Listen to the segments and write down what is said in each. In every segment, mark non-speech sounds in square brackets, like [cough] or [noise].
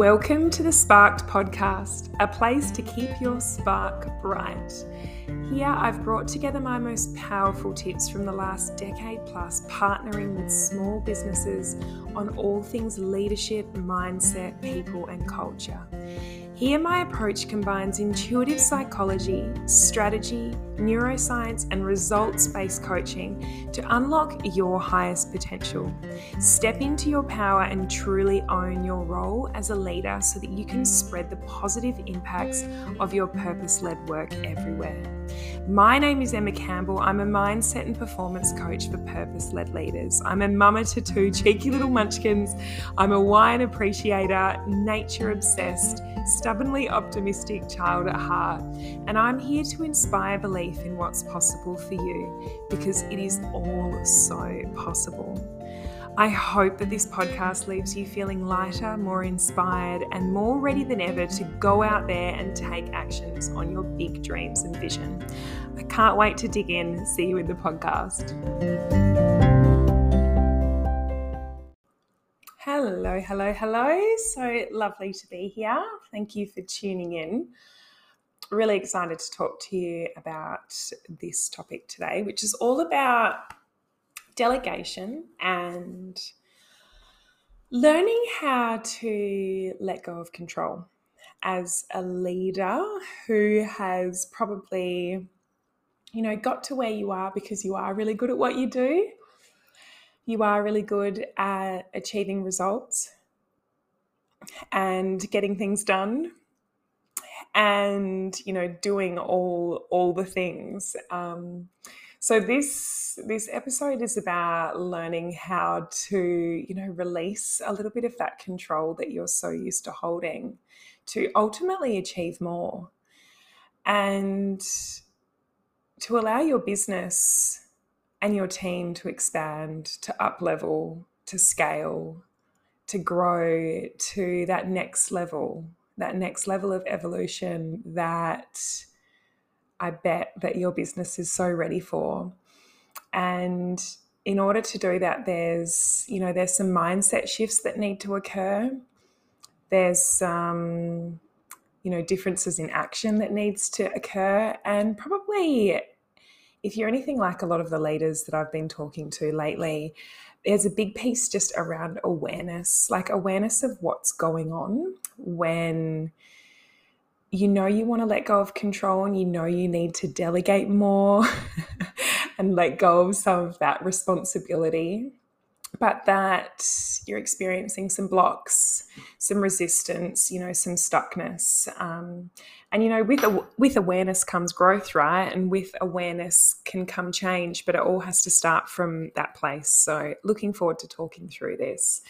Welcome to the Sparked Podcast, a place to keep your spark bright. Here, I've brought together my most powerful tips from the last decade plus, partnering with small businesses on all things leadership, mindset, people, and culture. Here, my approach combines intuitive psychology, strategy, neuroscience, and results based coaching to unlock your highest potential. Step into your power and truly own your role as a leader so that you can spread the positive impacts of your purpose led work everywhere. My name is Emma Campbell. I'm a mindset and performance coach for purpose led leaders. I'm a mama to two [laughs] cheeky little munchkins. I'm a wine appreciator, nature obsessed, stubbornly optimistic child at heart. And I'm here to inspire belief in what's possible for you because it is all so possible. I hope that this podcast leaves you feeling lighter, more inspired, and more ready than ever to go out there and take actions on your big dreams and vision. I can't wait to dig in. See you in the podcast. Hello, hello, hello. So lovely to be here. Thank you for tuning in. Really excited to talk to you about this topic today, which is all about delegation and learning how to let go of control as a leader who has probably you know got to where you are because you are really good at what you do. You are really good at achieving results and getting things done and you know doing all all the things. Um, so this this episode is about learning how to, you know, release a little bit of that control that you're so used to holding to ultimately achieve more. And to allow your business and your team to expand, to up level, to scale, to grow to that next level, that next level of evolution that I bet that your business is so ready for. And in order to do that, there's, you know, there's some mindset shifts that need to occur. There's some, you know, differences in action that needs to occur. And probably if you're anything like a lot of the leaders that I've been talking to lately, there's a big piece just around awareness, like awareness of what's going on when you know you want to let go of control and you know you need to delegate more [laughs] and let go of some of that responsibility but that you're experiencing some blocks, some resistance, you know, some stuckness. Um, and you know, with with awareness comes growth, right? And with awareness can come change, but it all has to start from that place. So, looking forward to talking through this.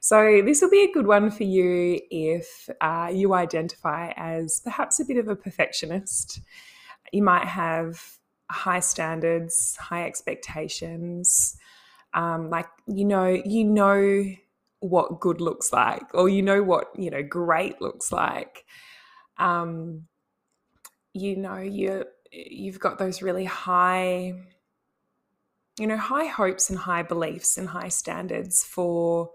So, this will be a good one for you if uh, you identify as perhaps a bit of a perfectionist. You might have high standards, high expectations um, like you know you know what good looks like or you know what you know great looks like. Um, you know you you've got those really high you know high hopes and high beliefs and high standards for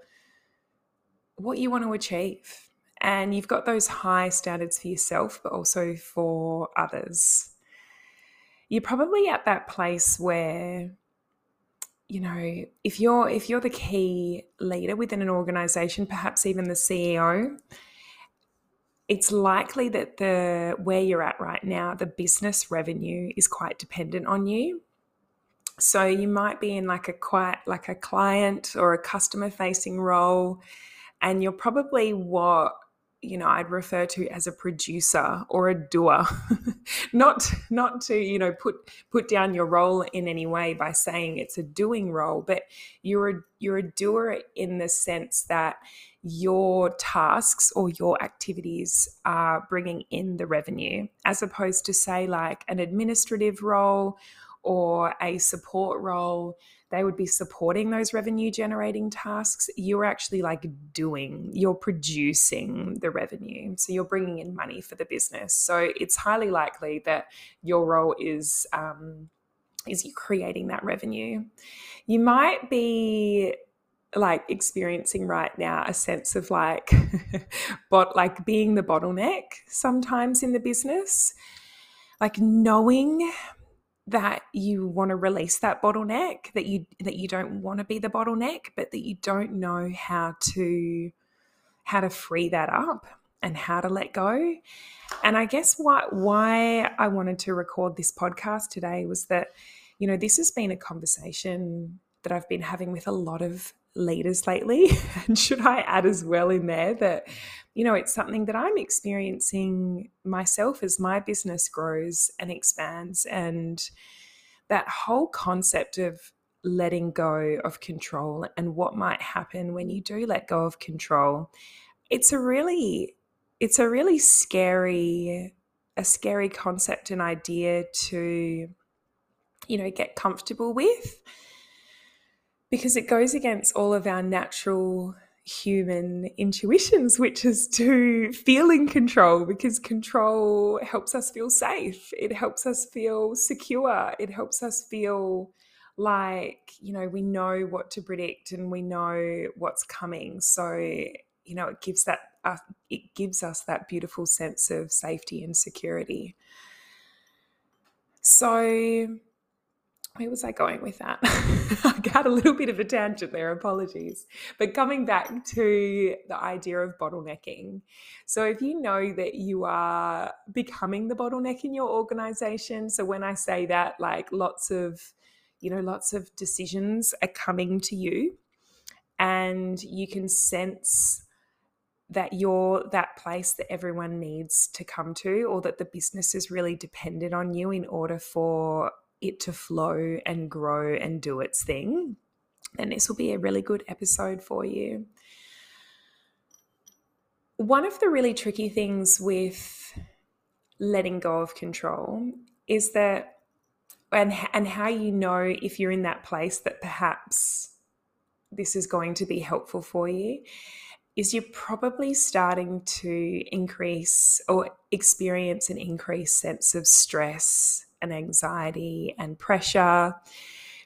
what you want to achieve. And you've got those high standards for yourself but also for others. You're probably at that place where you know if you're if you're the key leader within an organization perhaps even the ceo it's likely that the where you're at right now the business revenue is quite dependent on you. So you might be in like a quite like a client or a customer facing role and you're probably what you know I'd refer to as a producer or a doer. [laughs] Not not to you know put put down your role in any way by saying it's a doing role but you're a, you're a doer in the sense that your tasks or your activities are bringing in the revenue as opposed to say like an administrative role or a support role they would be supporting those revenue generating tasks. You're actually like doing, you're producing the revenue. So you're bringing in money for the business. So it's highly likely that your role is, um, is you creating that revenue. You might be like experiencing right now a sense of like [laughs] but like being the bottleneck sometimes in the business like knowing that you want to release that bottleneck that you that you don't want to be the bottleneck but that you don't know how to how to free that up and how to let go. And i guess what why i wanted to record this podcast today was that you know this has been a conversation that i've been having with a lot of leaders lately. [laughs] and should I add as well in there that, you know, it's something that I'm experiencing myself as my business grows and expands. And that whole concept of letting go of control and what might happen when you do let go of control, it's a really, it's a really scary, a scary concept and idea to, you know, get comfortable with because it goes against all of our natural human intuitions, which is to feel in control because control helps us feel safe. It helps us feel secure. It helps us feel like, you know, we know what to predict and we know what's coming. So, you know, it gives that uh, it gives us that beautiful sense of safety and security. So, where was I going with that? [laughs] I got a little bit of a tangent there, apologies. But coming back to the idea of bottlenecking. So, if you know that you are becoming the bottleneck in your organization, so when I say that, like lots of, you know, lots of decisions are coming to you, and you can sense that you're that place that everyone needs to come to, or that the business is really dependent on you in order for it to flow and grow and do its thing, then this will be a really good episode for you. One of the really tricky things with letting go of control is that and and how you know if you're in that place that perhaps this is going to be helpful for you is you're probably starting to increase or experience an increased sense of stress and anxiety and pressure,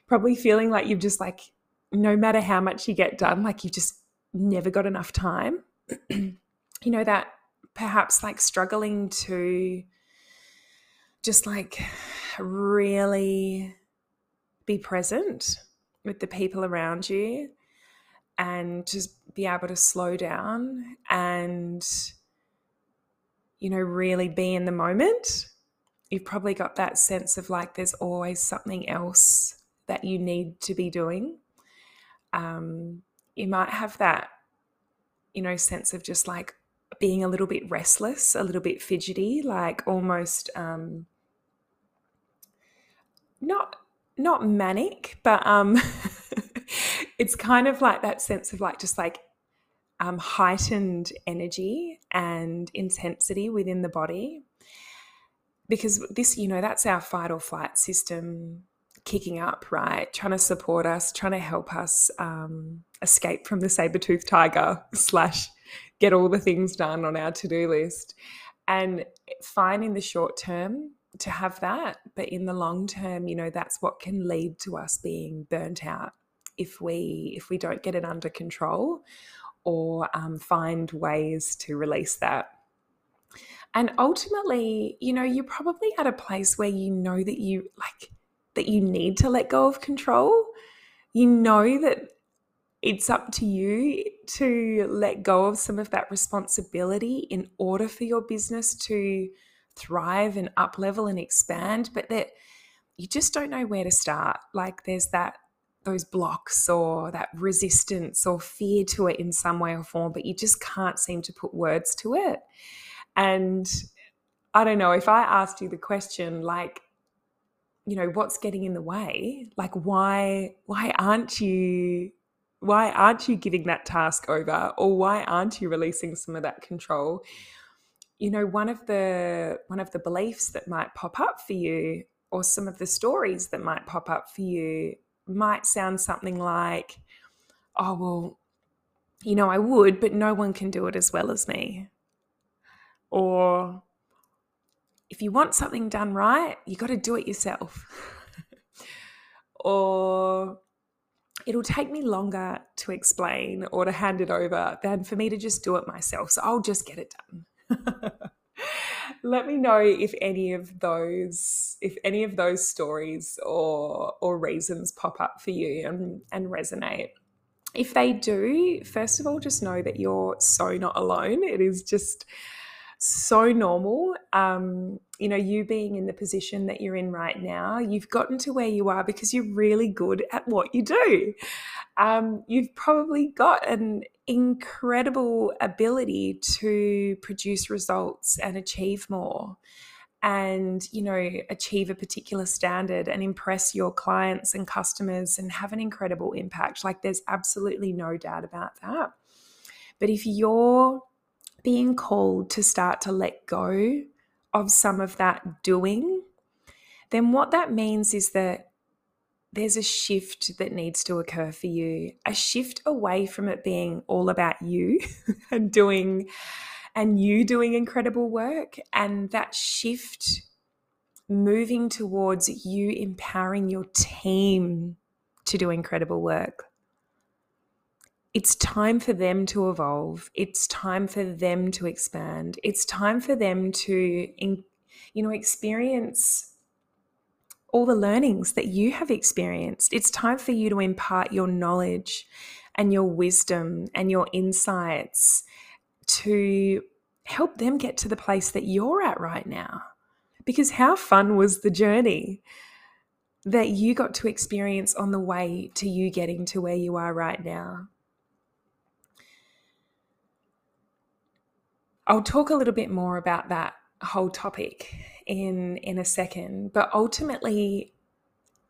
probably feeling like you've just like, no matter how much you get done, like you've just never got enough time. [clears throat] you know, that perhaps like struggling to just like really be present with the people around you and just be able to slow down and you know really be in the moment you've probably got that sense of like there's always something else that you need to be doing. Um, you might have that, you know, sense of just like being a little bit restless, a little bit fidgety, like almost um, not not manic, but um, [laughs] it's kind of like that sense of like just like um, heightened energy and intensity within the body because this, you know, that's our fight or flight system kicking up, right? Trying to support us, trying to help us um, escape from the saber tooth tiger [laughs] slash get all the things done on our to do list. And fine in the short term to have that, but in the long term, you know, that's what can lead to us being burnt out if we if we don't get it under control or um, find ways to release that and ultimately, you know, you're probably at a place where you know that you like that you need to let go of control. You know that it's up to you to let go of some of that responsibility in order for your business to thrive and up level and expand, but that you just don't know where to start. Like there's that those blocks or that resistance or fear to it in some way or form, but you just can't seem to put words to it. And I don't know, if I asked you the question, like, you know, what's getting in the way? Like, why, why aren't you, why aren't you giving that task over? Or why aren't you releasing some of that control? You know, one of the, one of the beliefs that might pop up for you or some of the stories that might pop up for you might sound something like, oh, well, you know, I would, but no one can do it as well as me. Or if you want something done right, you got to do it yourself. [laughs] or it'll take me longer to explain or to hand it over than for me to just do it myself. So I'll just get it done. [laughs] Let me know if any of those if any of those stories or or reasons pop up for you and, and resonate. If they do, first of all, just know that you're so not alone. It is just so normal. Um, you know, you being in the position that you're in right now, you've gotten to where you are because you're really good at what you do. Um, you've probably got an incredible ability to produce results and achieve more and you know achieve a particular standard and impress your clients and customers and have an incredible impact like there's absolutely no doubt about that but if you're being called to start to let go of some of that doing, then what that means is that there's a shift that needs to occur for you, a shift away from it being all about you [laughs] and doing and you doing incredible work and that shift moving towards you empowering your team to do incredible work it's time for them to evolve. It's time for them to expand. It's time for them to, you know, experience all the learnings that you have experienced. It's time for you to impart your knowledge and your wisdom and your insights to help them get to the place that you're at right now. Because how fun was the journey that you got to experience on the way to you getting to where you are right now? I'll talk a little bit more about that whole topic in in a second, but ultimately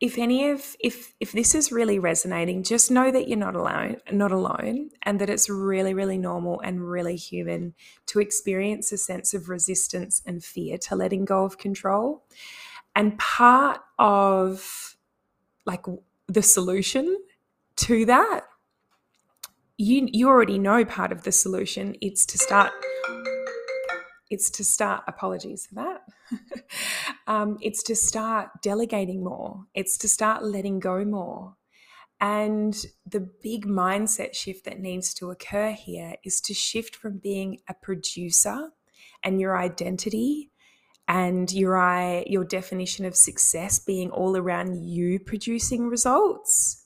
if any of if if this is really resonating just know that you're not alone not alone and that it's really really normal and really human to experience a sense of resistance and fear to letting go of control. And part of like the solution to that you you already know part of the solution. It's to start it's to start apologies for that. [laughs] Um, it's to start delegating more. It's to start letting go more. And the big mindset shift that needs to occur here is to shift from being a producer and your identity and your your definition of success being all around you producing results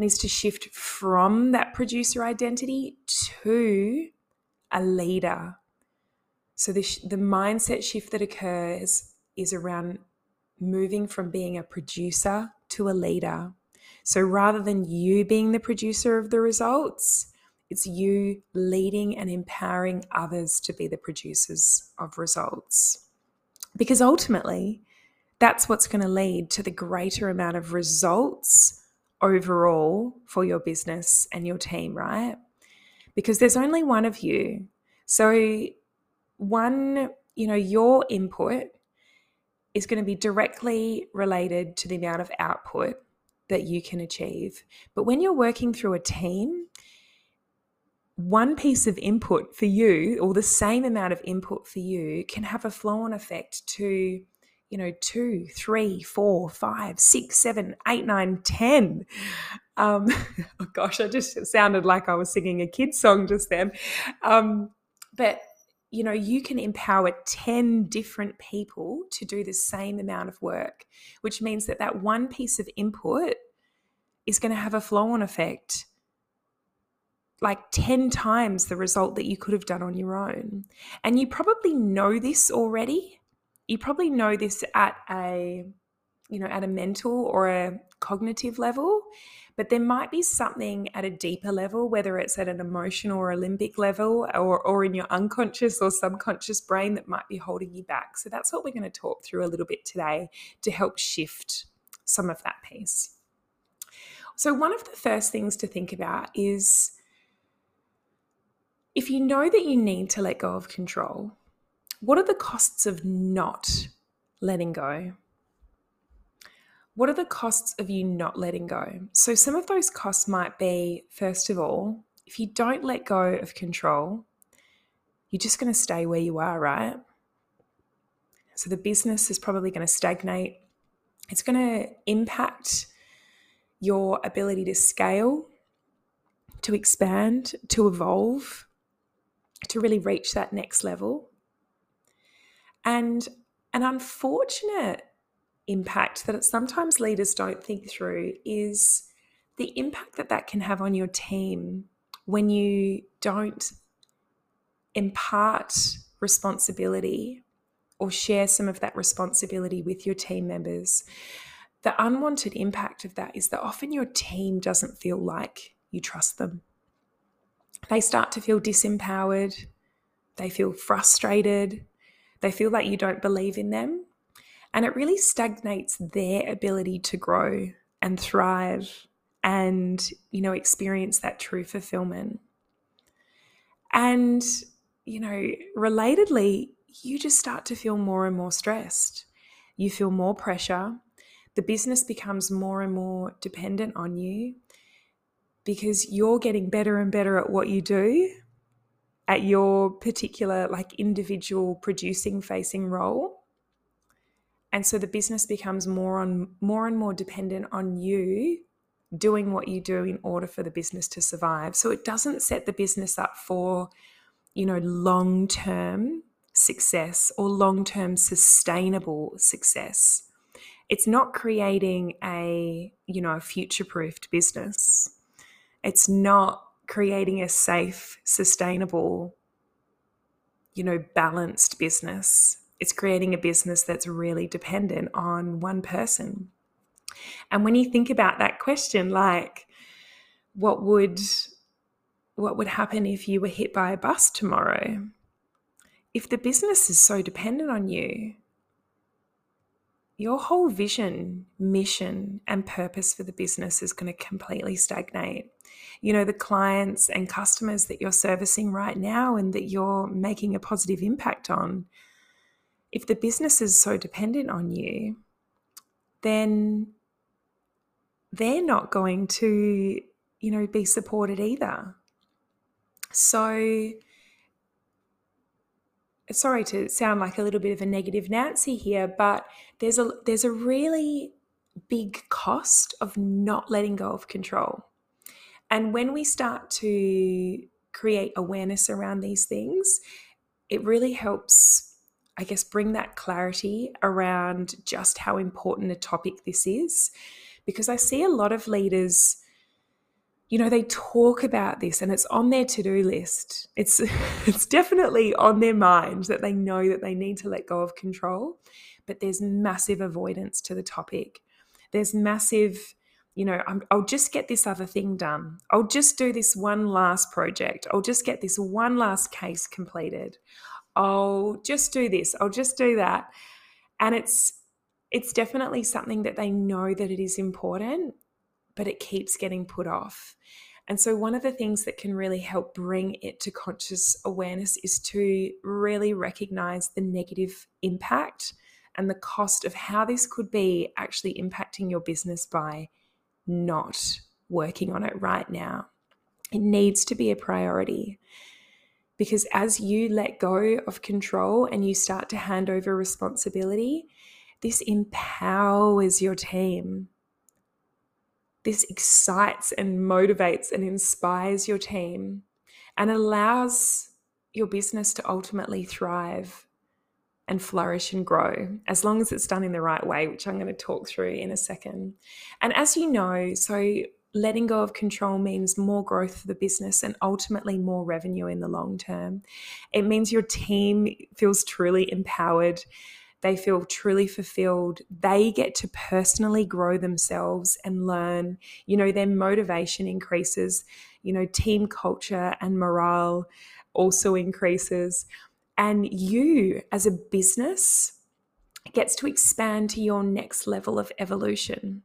needs to shift from that producer identity to a leader so the, the mindset shift that occurs is around moving from being a producer to a leader. So rather than you being the producer of the results, it's you leading and empowering others to be the producers of results. Because ultimately, that's what's going to lead to the greater amount of results overall for your business and your team, right? Because there's only one of you. So one, you know, your input is going to be directly related to the amount of output that you can achieve. But when you're working through a team, one piece of input for you, or the same amount of input for you, can have a flow on effect to, you know, two, three, four, five, six, seven, eight, nine, ten. Um, [laughs] oh gosh, I just sounded like I was singing a kid's song just then. Um, but you know, you can empower 10 different people to do the same amount of work, which means that that one piece of input is going to have a flow on effect like 10 times the result that you could have done on your own. And you probably know this already. You probably know this at a you know at a mental or a cognitive level but there might be something at a deeper level, whether it's at an emotional or limbic level or, or in your unconscious or subconscious brain that might be holding you back. So that's what we're going to talk through a little bit today to help shift some of that piece. So, one of the first things to think about is if you know that you need to let go of control, what are the costs of not letting go? what are the costs of you not letting go? So, some of those costs might be first of all, if you don't let go of control, you're just going to stay where you are, right? So, the business is probably going to stagnate. It's going to impact your ability to scale, to expand, to evolve, to really reach that next level. And an unfortunate impact that sometimes leaders don't think through is the impact that that can have on your team when you don't impart responsibility or share some of that responsibility with your team members. The unwanted impact of that is that often your team doesn't feel like you trust them. They start to feel disempowered, they feel frustrated, they feel like you don't believe in them. And it really stagnates their ability to grow and thrive and, you know, experience that true fulfillment. And, you know, relatedly, you just start to feel more and more stressed. You feel more pressure. The business becomes more and more dependent on you because you're getting better and better at what you do at your particular like individual producing facing role. And so the business becomes more on more and more dependent on you doing what you do in order for the business to survive. So it doesn't set the business up for you know long term success or long term sustainable success. It's not creating a you know future proofed business. It's not creating a safe, sustainable, you know, balanced business. It's creating a business that's really dependent on one person. And when you think about that question, like, what would what would happen if you were hit by a bus tomorrow? If the business is so dependent on you, your whole vision, mission, and purpose for the business is going to completely stagnate. You know, the clients and customers that you're servicing right now and that you're making a positive impact on, if the business is so dependent on you, then they're not going to, you know, be supported either. So, sorry to sound like a little bit of a negative Nancy here, but there's a there's a really big cost of not letting go of control. And when we start to create awareness around these things, it really helps, I guess, bring that clarity around just how important a topic this is. Because I see a lot of leaders you know they talk about this and it's on their to-do list. It's [laughs] it's definitely on their mind that they know that they need to let go of control but there's massive avoidance to the topic. There's massive you know i will just get this other thing done. I'll just do this one last project. I'll just get this one last case completed. I'll just do this. I'll just do that. And it's it's definitely something that they know that it is important but it keeps getting put off. And so, one of the things that can really help bring it to conscious awareness is to really recognize the negative impact and the cost of how this could be actually impacting your business by not working on it right now. It needs to be a priority because as you let go of control and you start to hand over responsibility, this empowers your team this excites and motivates and inspires your team and allows your business to ultimately thrive and flourish and grow as long as it's done in the right way, which I'm going to talk through in a second. And as you know, so letting go of control means more growth for the business and ultimately more revenue in the long term. It means your team feels truly empowered they feel truly fulfilled. They get to personally grow themselves and learn. You know, their motivation increases. You know, team culture and morale also increases. And you, as a business, gets to expand to your next level of evolution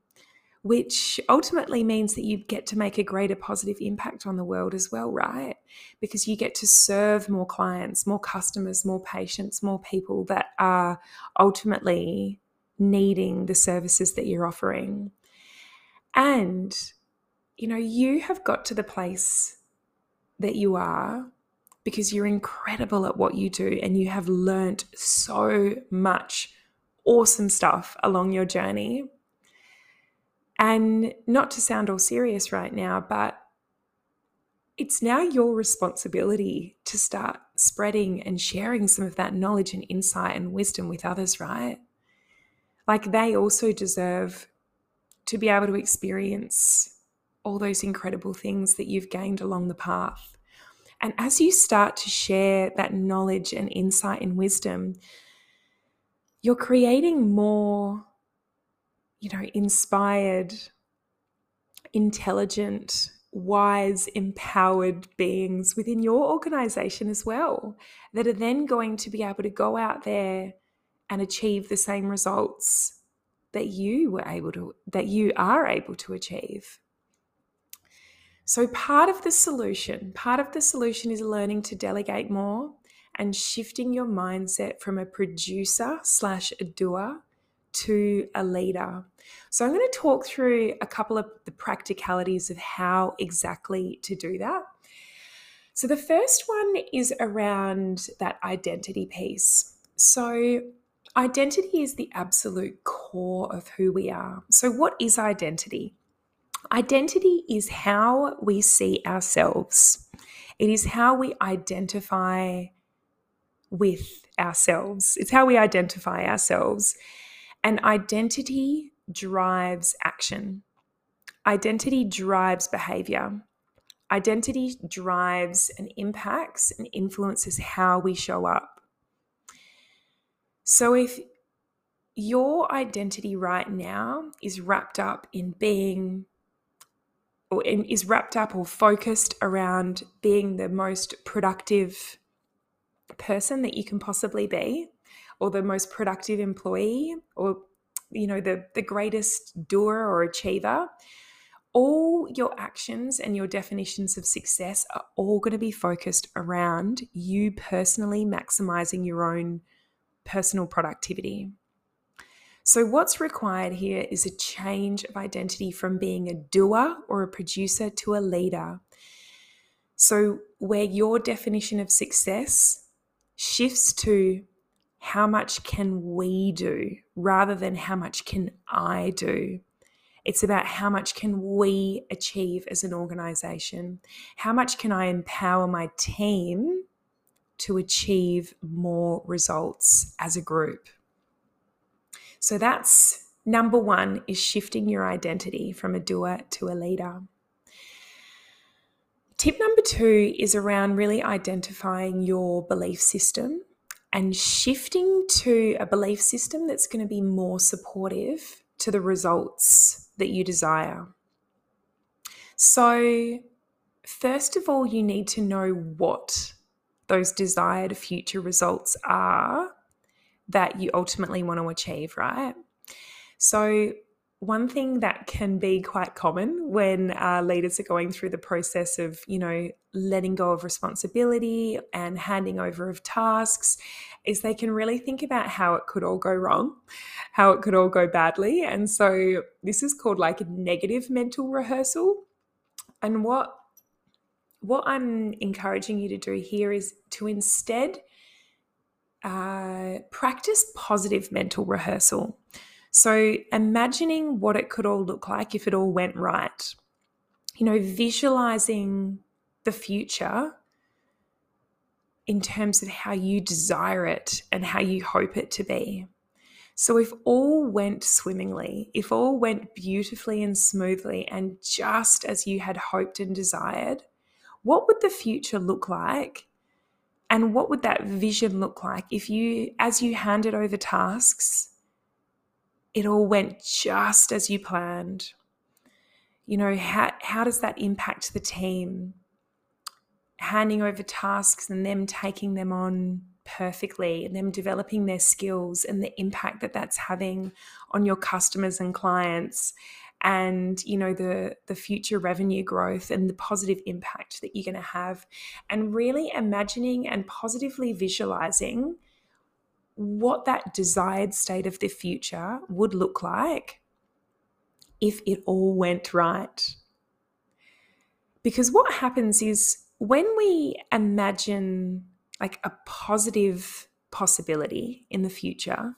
which ultimately means that you get to make a greater positive impact on the world as well, right? Because you get to serve more clients, more customers, more patients, more people that are ultimately needing the services that you're offering. And, you know, you have got to the place that you are because you're incredible at what you do and you have learnt so much awesome stuff along your journey And not to sound all serious right now, but it's now your responsibility to start spreading and sharing some of that knowledge and insight and wisdom with others, right? Like they also deserve to be able to experience all those incredible things that you've gained along the path. And as you start to share that knowledge and insight and wisdom, you're creating more, you know, inspired, intelligent, wise, empowered beings within your organization as well that are then going to be able to go out there and achieve the same results that you were able to that you are able to achieve. So part of the solution, part of the solution is learning to delegate more and shifting your mindset from a producer slash a doer to a leader. So I'm going to talk through a couple of the practicalities of how exactly to do that. So the first one is around that identity piece. So identity is the absolute core of who we are. So what is identity? Identity is how we see ourselves. It is how we identify with ourselves. It's how we identify ourselves. And identity drives action. Identity drives behavior. Identity drives and impacts and influences how we show up. So if your identity right now is wrapped up in being or is wrapped up or focused around being the most productive person that you can possibly be or the most productive employee or you know the the greatest doer or achiever all your actions and your definitions of success are all going to be focused around you personally maximizing your own personal productivity so, what's required here is a change of identity from being a doer or a producer to a leader. So, where your definition of success shifts to how much can we do rather than how much can I do. It's about how much can we achieve as an organization? How much can I empower my team to achieve more results as a group? So that's number one is shifting your identity from a doer to a leader. Tip number two is around really identifying your belief system and shifting to a belief system that's going to be more supportive to the results that you desire. So, first of all, you need to know what those desired future results are that you ultimately want to achieve, right? So, one thing that can be quite common when uh, leaders are going through the process of, you know, letting go of responsibility and handing over of tasks is they can really think about how it could all go wrong, how it could all go badly. And so this is called like a negative mental rehearsal. And what what I'm encouraging you to do here is to instead uh, practice positive mental rehearsal. So, imagining what it could all look like if it all went right. You know, visualizing the future in terms of how you desire it and how you hope it to be. So, if all went swimmingly, if all went beautifully and smoothly, and just as you had hoped and desired, what would the future look like and what would that vision look like if you, as you handed over tasks, it all went just as you planned? You know, how, how does that impact the team? Handing over tasks and them taking them on perfectly and them developing their skills and the impact that that's having on your customers and clients and you know the the future revenue growth and the positive impact that you're going to have and really imagining and positively visualizing what that desired state of the future would look like if it all went right. Because what happens is when we imagine like a positive possibility in the future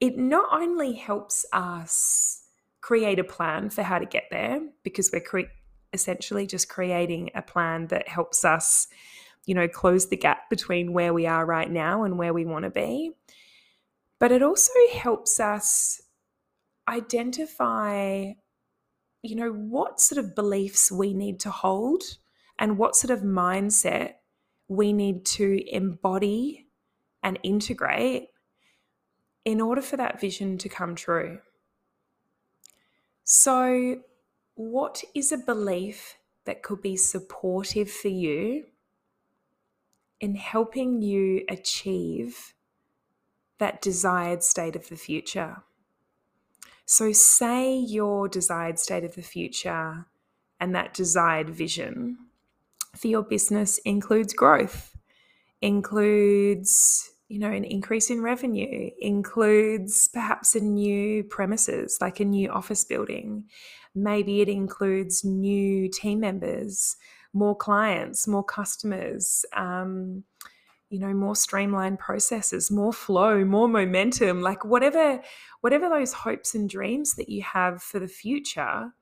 it not only helps us create a plan for how to get there because we're cre- essentially just creating a plan that helps us, you know, close the gap between where we are right now and where we want to be. But it also helps us identify, you know, what sort of beliefs we need to hold and what sort of mindset we need to embody and integrate in order for that vision to come true. So, what is a belief that could be supportive for you in helping you achieve that desired state of the future? So, say your desired state of the future and that desired vision for your business includes growth, includes you know, an increase in revenue includes perhaps a new premises, like a new office building. Maybe it includes new team members, more clients, more customers, um, you know, more streamlined processes, more flow, more momentum, like whatever, whatever those hopes and dreams that you have for the future.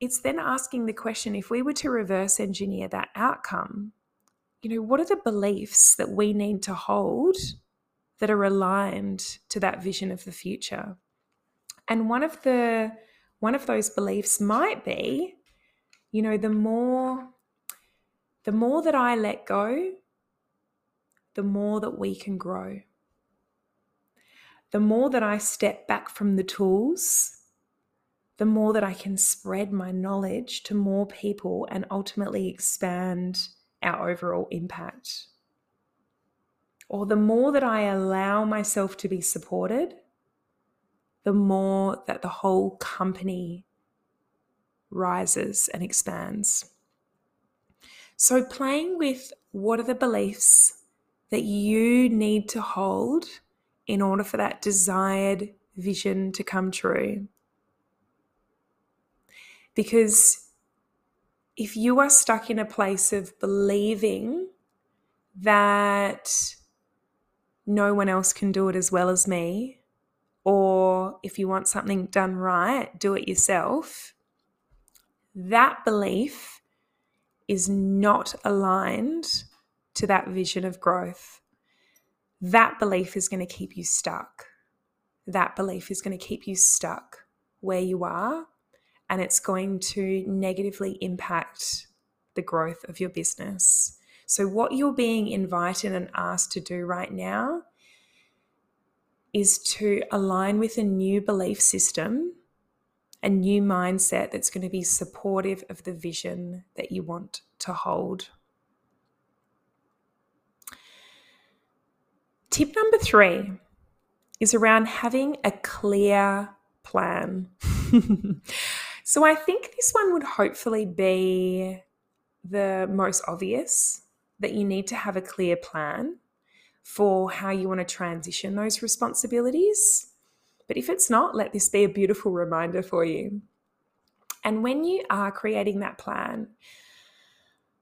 It's then asking the question if we were to reverse engineer that outcome, you know, what are the beliefs that we need to hold that are aligned to that vision of the future? And one of the one of those beliefs might be, you know, the more the more that I let go, the more that we can grow. The more that I step back from the tools, the more that I can spread my knowledge to more people and ultimately expand our overall impact. Or the more that I allow myself to be supported, the more that the whole company rises and expands. So, playing with what are the beliefs that you need to hold in order for that desired vision to come true. Because if you are stuck in a place of believing that no one else can do it as well as me, or if you want something done right, do it yourself, that belief is not aligned to that vision of growth. That belief is going to keep you stuck. That belief is going to keep you stuck where you are and it's going to negatively impact the growth of your business. So, what you're being invited and asked to do right now is to align with a new belief system, a new mindset that's going to be supportive of the vision that you want to hold. Tip number three is around having a clear plan. [laughs] So I think this one would hopefully be the most obvious that you need to have a clear plan for how you want to transition those responsibilities. But if it's not, let this be a beautiful reminder for you. And when you are creating that plan,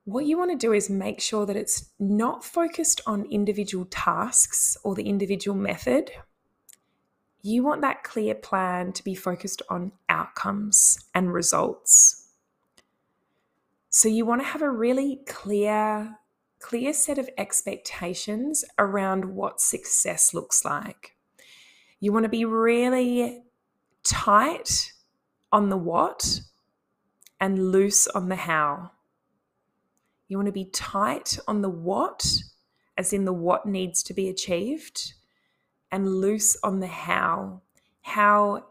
what you want to do is make sure that it's not focused on individual tasks or the individual method, you want that clear plan to be focused on outcomes and results. So you want to have a really clear clear set of expectations around what success looks like. You want to be really tight on the what and loose on the how. You want to be tight on the what, as in the what needs to be achieved, and loose on the how. How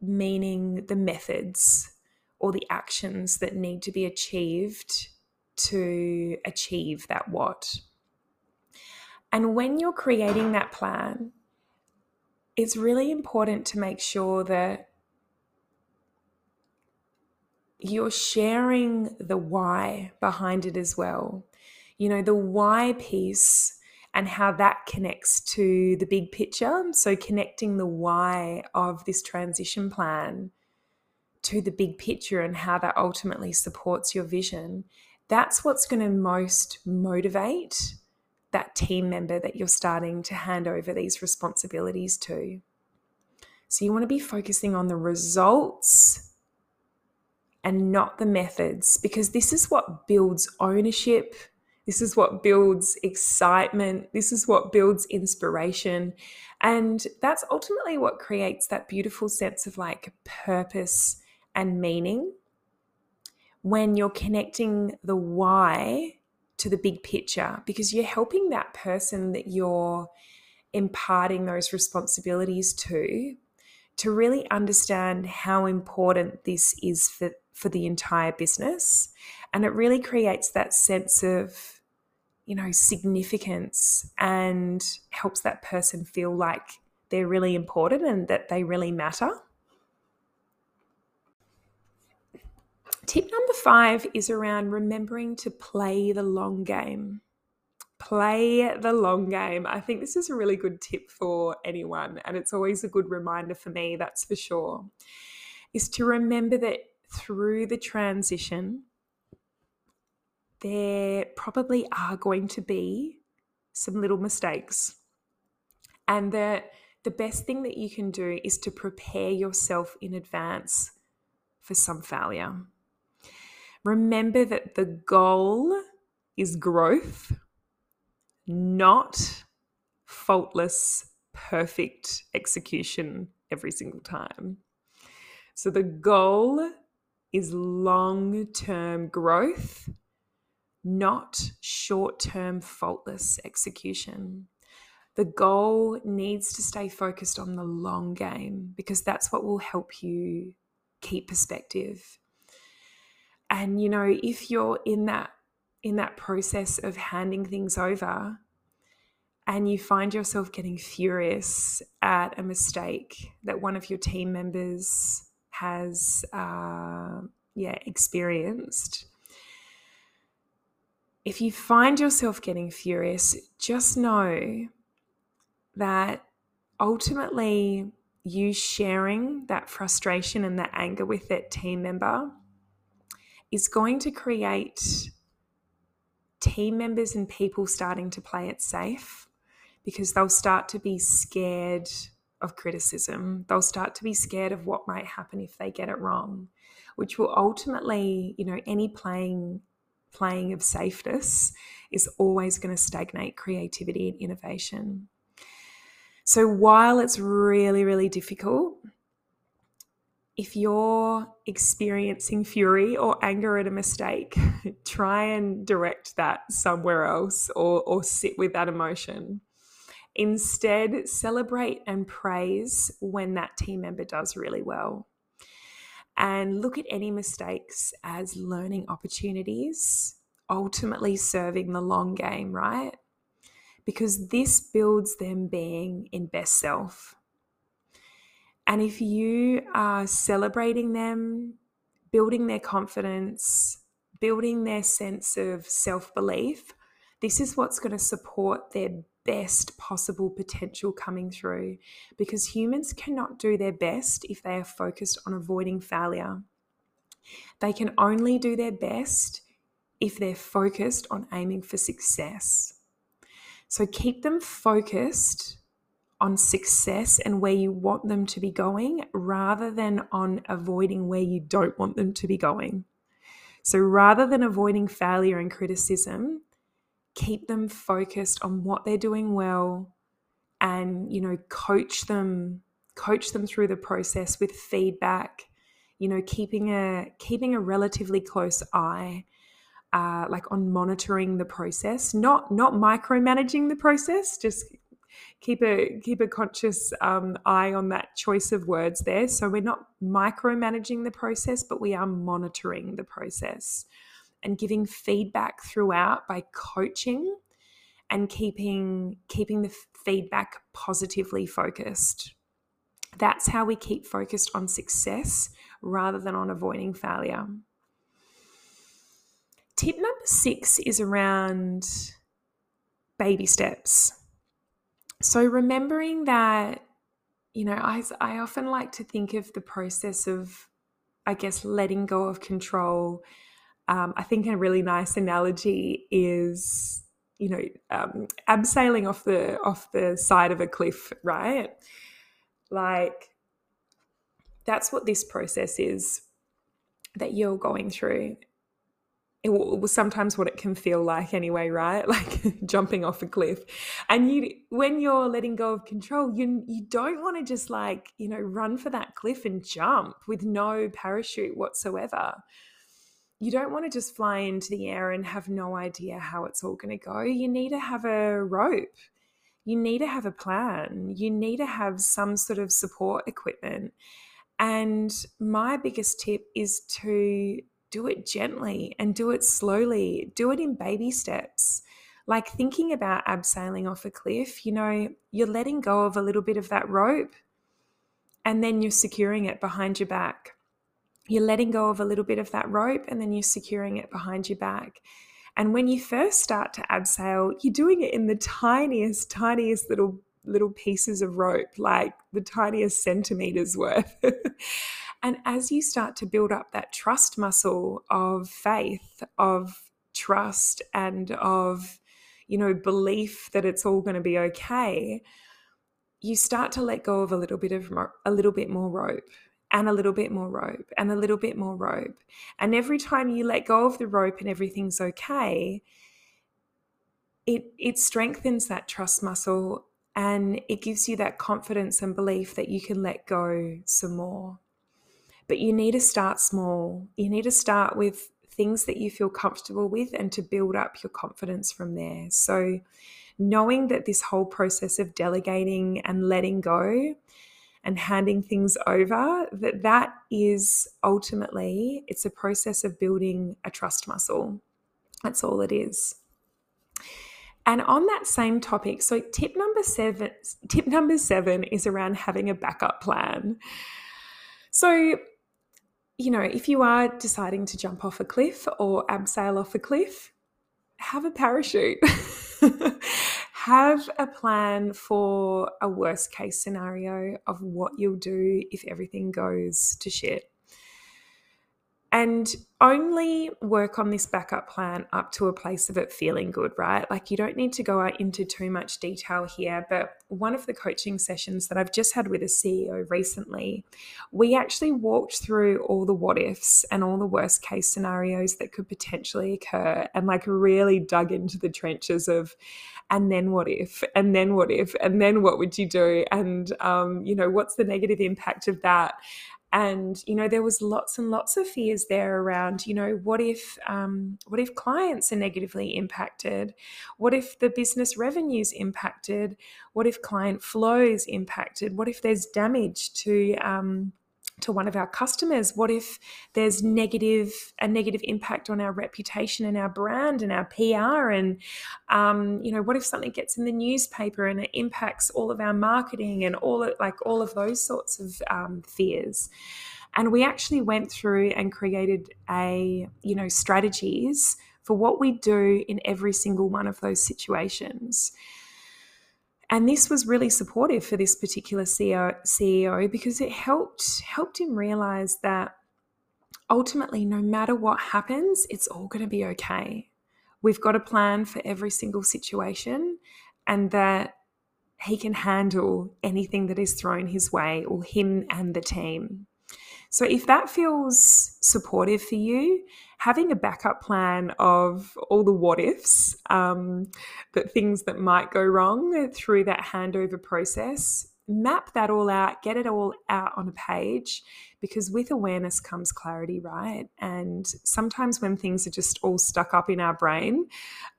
meaning the methods or the actions that need to be achieved to achieve that what. And when you're creating that plan, it's really important to make sure that you're sharing the why behind it as well. You know, the why piece and how that connects to the big picture. So, connecting the why of this transition plan to the big picture and how that ultimately supports your vision. That's what's going to most motivate that team member that you're starting to hand over these responsibilities to. So you want to be focusing on the results and not the methods because this is what builds ownership. This is what builds excitement. This is what builds inspiration. And that's ultimately what creates that beautiful sense of like purpose and meaning when you're connecting the why to the big picture because you're helping that person that you're imparting those responsibilities to to really understand how important this is for, for the entire business. And it really creates that sense of, you know, significance and helps that person feel like they're really important and that they really matter. Tip number five is around remembering to play the long game. Play the long game. I think this is a really good tip for anyone, and it's always a good reminder for me, that's for sure. Is to remember that through the transition, there probably are going to be some little mistakes, and that the best thing that you can do is to prepare yourself in advance for some failure. Remember that the goal is growth, not faultless, perfect execution every single time. So the goal is long term growth, not short term faultless execution. The goal needs to stay focused on the long game because that's what will help you keep perspective and you know if you're in that in that process of handing things over and you find yourself getting furious at a mistake that one of your team members has uh, yeah experienced if you find yourself getting furious just know that ultimately you sharing that frustration and that anger with that team member is going to create team members and people starting to play it safe because they'll start to be scared of criticism. They'll start to be scared of what might happen if they get it wrong, which will ultimately, you know, any playing playing of safeness is always going to stagnate creativity and innovation. So while it's really really difficult if you're experiencing fury or anger at a mistake, [laughs] try and direct that somewhere else or, or sit with that emotion. Instead, celebrate and praise when that team member does really well. And look at any mistakes as learning opportunities, ultimately serving the long game, right? Because this builds them being in best self and if you are celebrating them, building their confidence, building their sense of self belief, this is what's going to support their best possible potential coming through because humans cannot do their best if they are focused on avoiding failure. They can only do their best if they're focused on aiming for success. So keep them focused on success and where you want them to be going rather than on avoiding where you don't want them to be going. So rather than avoiding failure and criticism, keep them focused on what they're doing well and you know coach them coach them through the process with feedback you know keeping a keeping a relatively close eye uh, like on monitoring the process not not micromanaging the process just keep a keep a conscious um, eye on that choice of words there. So we're not micromanaging the process, but we are monitoring the process and giving feedback throughout by coaching and keeping keeping the feedback positively focused. That's how we keep focused on success rather than on avoiding failure. Tip number six is around baby steps. So remembering that, you know, I, I often like to think of the process of, I guess, letting go of control. Um, I think a really nice analogy is, you know, um, abseiling off the off the side of a cliff, right? Like that's what this process is that you're going through it was sometimes what it can feel like anyway right? [laughs] Like jumping off a cliff. And you when you're letting go of control you you don't want to just like you know run for that cliff and jump with no parachute whatsoever. You don't want to just fly into the air and have no idea how it's all going to go. You need to have a rope. You need to have a plan. You need to have some sort of support equipment. And my biggest tip is to do it gently and do it slowly, do it in baby steps. Like thinking about abseiling off a cliff, you know, you're letting go of a little bit of that rope and then you're securing it behind your back. You're letting go of a little bit of that rope and then you're securing it behind your back. And when you first start to abseil, you're doing it in the tiniest, tiniest little little pieces of rope, like the tiniest centimeters worth. [laughs] And as you start to build up that trust muscle of faith, of trust, and of, you know, belief that it's all going to be okay, you start to let go of a little bit of a little bit more rope and a little bit more rope and a little bit more rope. And every time you let go of the rope and everything's okay, it it strengthens that trust muscle and it gives you that confidence and belief that you can let go some more. But you need to start small. You need to start with things that you feel comfortable with and to build up your confidence from there. So, knowing that this whole process of delegating and letting go and handing things over that that is ultimately it's a process of building a trust muscle that's all it is and on that same topic so tip number 7 tip number 7 is around having a backup plan so you know, if you are deciding to jump off a cliff or um, abseil off a cliff, have a parachute. [laughs] have a plan for a worst case scenario of what you'll do if everything goes to shit and only work on this backup plan up to a place of it feeling good, right? Like you don't need to go into too much detail here, but one of the coaching sessions that I've just had with a CEO recently, we actually walked through all the what ifs and all the worst case scenarios that could potentially occur and like really dug into the trenches of and then what if? And then what if? And then what would you do? And um, you know what's the negative impact of that and you know there was lots and lots of fears there around you know what if um, what if clients are negatively impacted? What if the business revenues impacted? What if client flows impacted? What if there's damage to um, to one of our customers what if there's negative a negative impact on our reputation and our brand and our pr and um, you know what if something gets in the newspaper and it impacts all of our marketing and all of, like all of those sorts of um, fears? And we actually went through and created a you know strategies for what we do in every single one of those situations and this was really supportive for this particular CEO, CEO because it helped helped him realize that ultimately no matter what happens it's all going to be okay. We've got a plan for every single situation and that he can handle anything that is thrown his way or him and the team so if that feels supportive for you having a backup plan of all the what ifs, um, things that might go wrong through that handover process, map that all out, get it all out on a page because with awareness comes clarity, right? And sometimes when things are just all stuck up in our brain,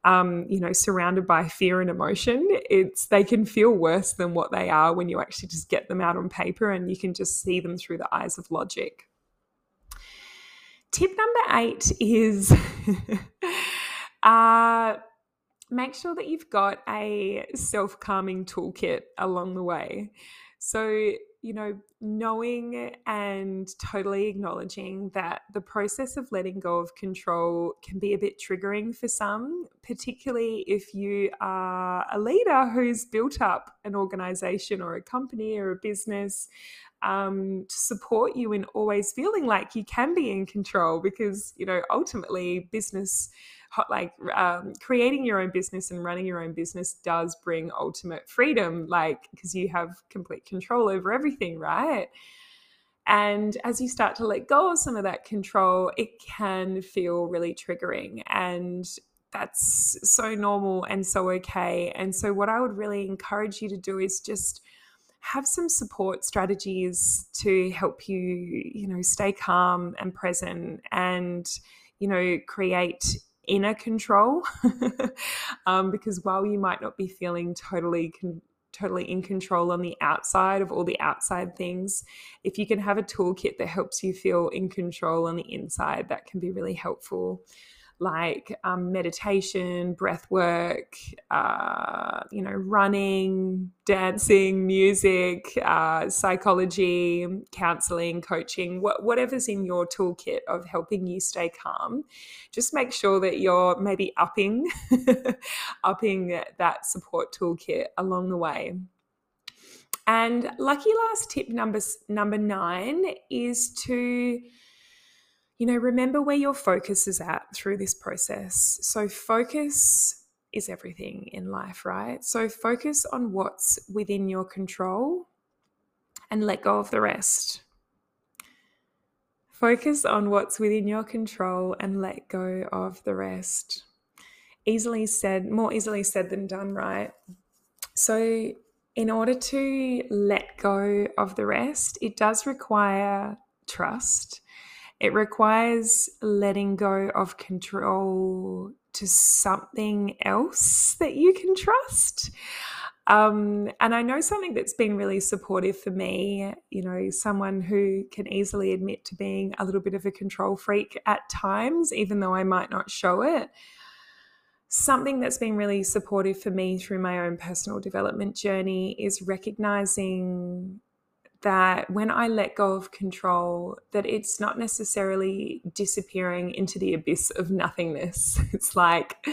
um, you know, surrounded by fear and emotion, it's they can feel worse than what they are when you actually just get them out on paper and you can just see them through the eyes of logic. Tip number eight is [laughs] uh, make sure that you've got a self calming toolkit along the way. So, you know, knowing and totally acknowledging that the process of letting go of control can be a bit triggering for some, particularly if you are a leader who's built up an organization or a company or a business um, to support you in always feeling like you can be in control because, you know, ultimately business like um, creating your own business and running your own business does bring ultimate freedom like because you have complete control over everything right And as you start to let go of some of that control, it can feel really triggering. And that's so normal and so okay. And so, what I would really encourage you to do is just have some support strategies to help you, you know, stay calm and present and, you know, create inner control. [laughs] um, because while you might not be feeling totally con- totally in control on the outside of all the outside things. If you can have a toolkit that helps you feel in control on the inside, that can be really helpful like um, meditation, breath work, uh, you know, running, dancing, music, uh, psychology, counseling, coaching, wh- whatever's in your toolkit of helping you stay calm. Just make sure that you're maybe upping, [laughs] upping that support toolkit along the way. And lucky last tip number number nine is to you know, remember where your focus is at through this process. So, focus is everything in life, right? So, focus on what's within your control and let go of the rest. Focus on what's within your control and let go of the rest. Easily said, more easily said than done, right? So, in order to let go of the rest, it does require trust it requires letting go of control to something else that you can trust. Um, and I know something that's been really supportive for me, you know, someone who can easily admit to being a little bit of a control freak at times, even though I might not show it. Something that's been really supportive for me through my own personal development journey is recognizing that when I let go of control, that it's not necessarily disappearing into the abyss of nothingness. [laughs] It's like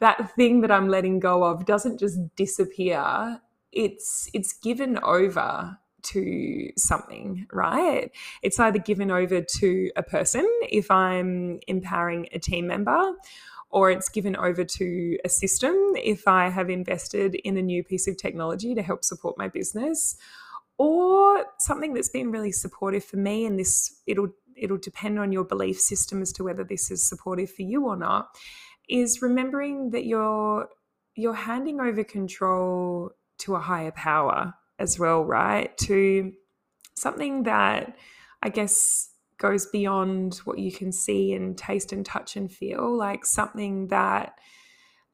that thing that I'm letting go of doesn't just disappear. It's it's given over to something, right? It's either given over to a person if I'm empowering a team member, or it's given over to a system if I have invested in a new piece of technology to help support my business or something that's been really supportive for me and this it'll it'll depend on your belief system as to whether this is supportive for you or not is remembering that you're you're handing over control to a higher power as well right? To something that i guess goes beyond what you can see and taste and touch and feel like something that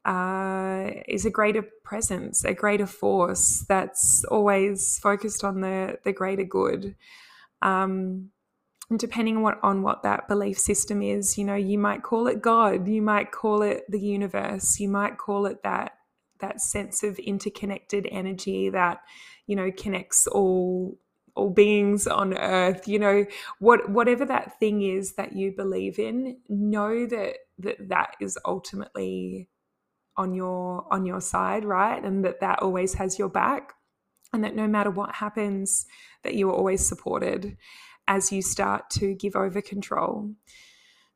uh, is a greater presence, a greater force that's always focused on the the greater good. Um, depending on what, on what that belief system is, you know, you might call it God, you might call it the universe, you might call it that that sense of interconnected energy that you know connects all all beings on earth you know what whatever that thing is that you believe in know that that that is ultimately on your on your side right? And that that always has your back. And that no matter what happens that you are always supported as you start to give over control.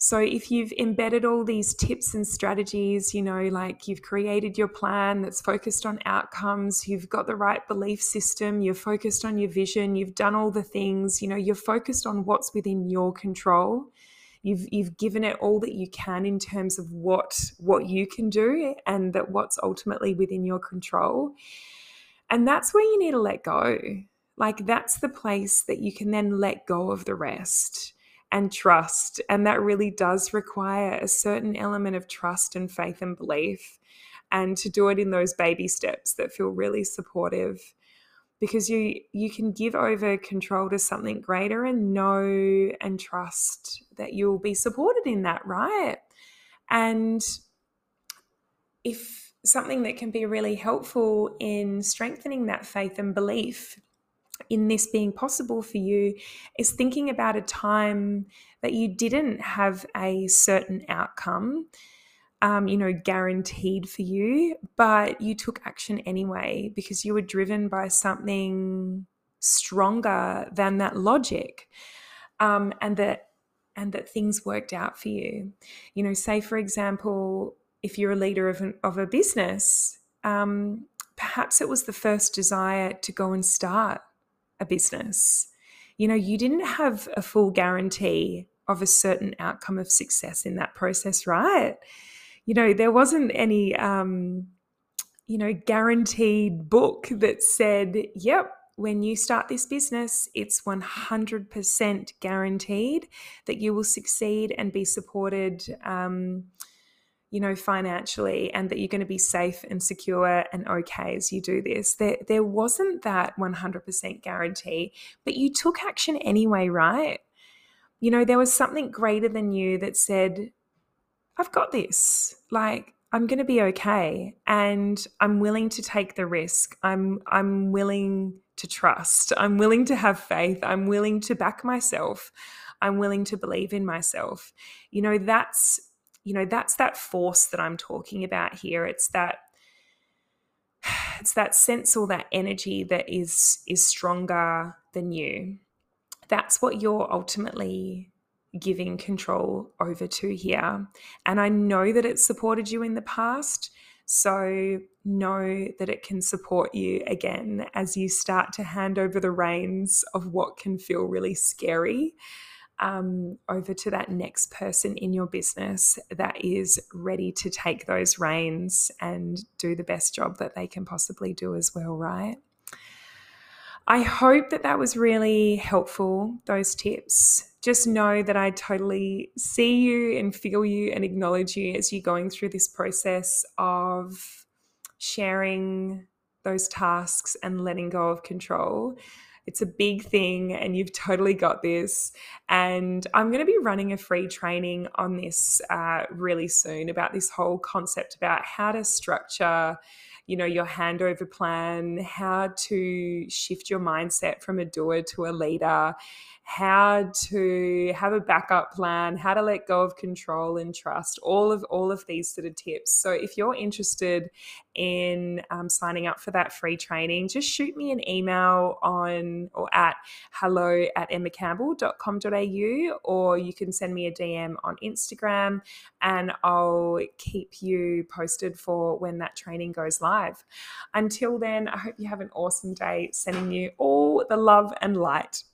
So if you've embedded all these tips and strategies you know like you've created your plan that's focused on outcomes you've got the right belief system you're focused on your vision you've done all the things you know you're focused on what's within your control you've you've given it all that you can in terms of what what you can do and that what's ultimately within your control. And that's where you need to let go. Like that's the place that you can then let go of the rest and trust. And that really does require a certain element of trust and faith and belief and to do it in those baby steps that feel really supportive because you you can give over control to something greater and know and trust that you'll be supported in that right? And if something that can be really helpful in strengthening that faith and belief in this being possible for you is thinking about a time that you didn't have a certain outcome um, you know, guaranteed for you, but you took action anyway because you were driven by something stronger than that logic, um, and that and that things worked out for you. You know, say for example, if you're a leader of an, of a business, um, perhaps it was the first desire to go and start a business you know, you didn't have a full guarantee of a certain outcome of success in that process, right? You know, there wasn't any, um, you know, guaranteed book that said, yep, when you start this business, it's 100% guaranteed that you will succeed and be supported. Um, you know, financially and that you're going to be safe and secure and okay as you do this. There, there wasn't that 100% guarantee, but you took action anyway, right? You know, there was something greater than you that said, I've got this. Like, I'm going to be okay and I'm willing to take the risk. I'm I'm willing to trust. I'm willing to have faith. I'm willing to back myself. I'm willing to believe in myself. You know, that's you know that's that force that i'm talking about here it's that [sighs] it's that sense or that energy that is is stronger than you that's what you're ultimately giving control over to here and i know that it supported you in the past so know that it can support you again as you start to hand over the reins of what can feel really scary um, over to that next person in your business that is ready to take those reins and do the best job that they can possibly do as well, right? I hope that that was really helpful, those tips. Just know that I totally see you and feel you and acknowledge you as you're going through this process of sharing those tasks and letting go of control. It's a big thing, and you've totally got this. And I'm going to be running a free training on this uh, really soon about this whole concept about how to structure you know your handover plan how to shift your mindset from a doer to a leader how to have a backup plan, how to let go of control and trust, all of all of these sort of tips. So if you're interested in um, signing up for that free training, just shoot me an email on or at hello at emmacampbell.com.au or you can send me a DM on Instagram and I'll keep you posted for when that training goes live. Until then, I hope you have an awesome day, sending you all the love and light.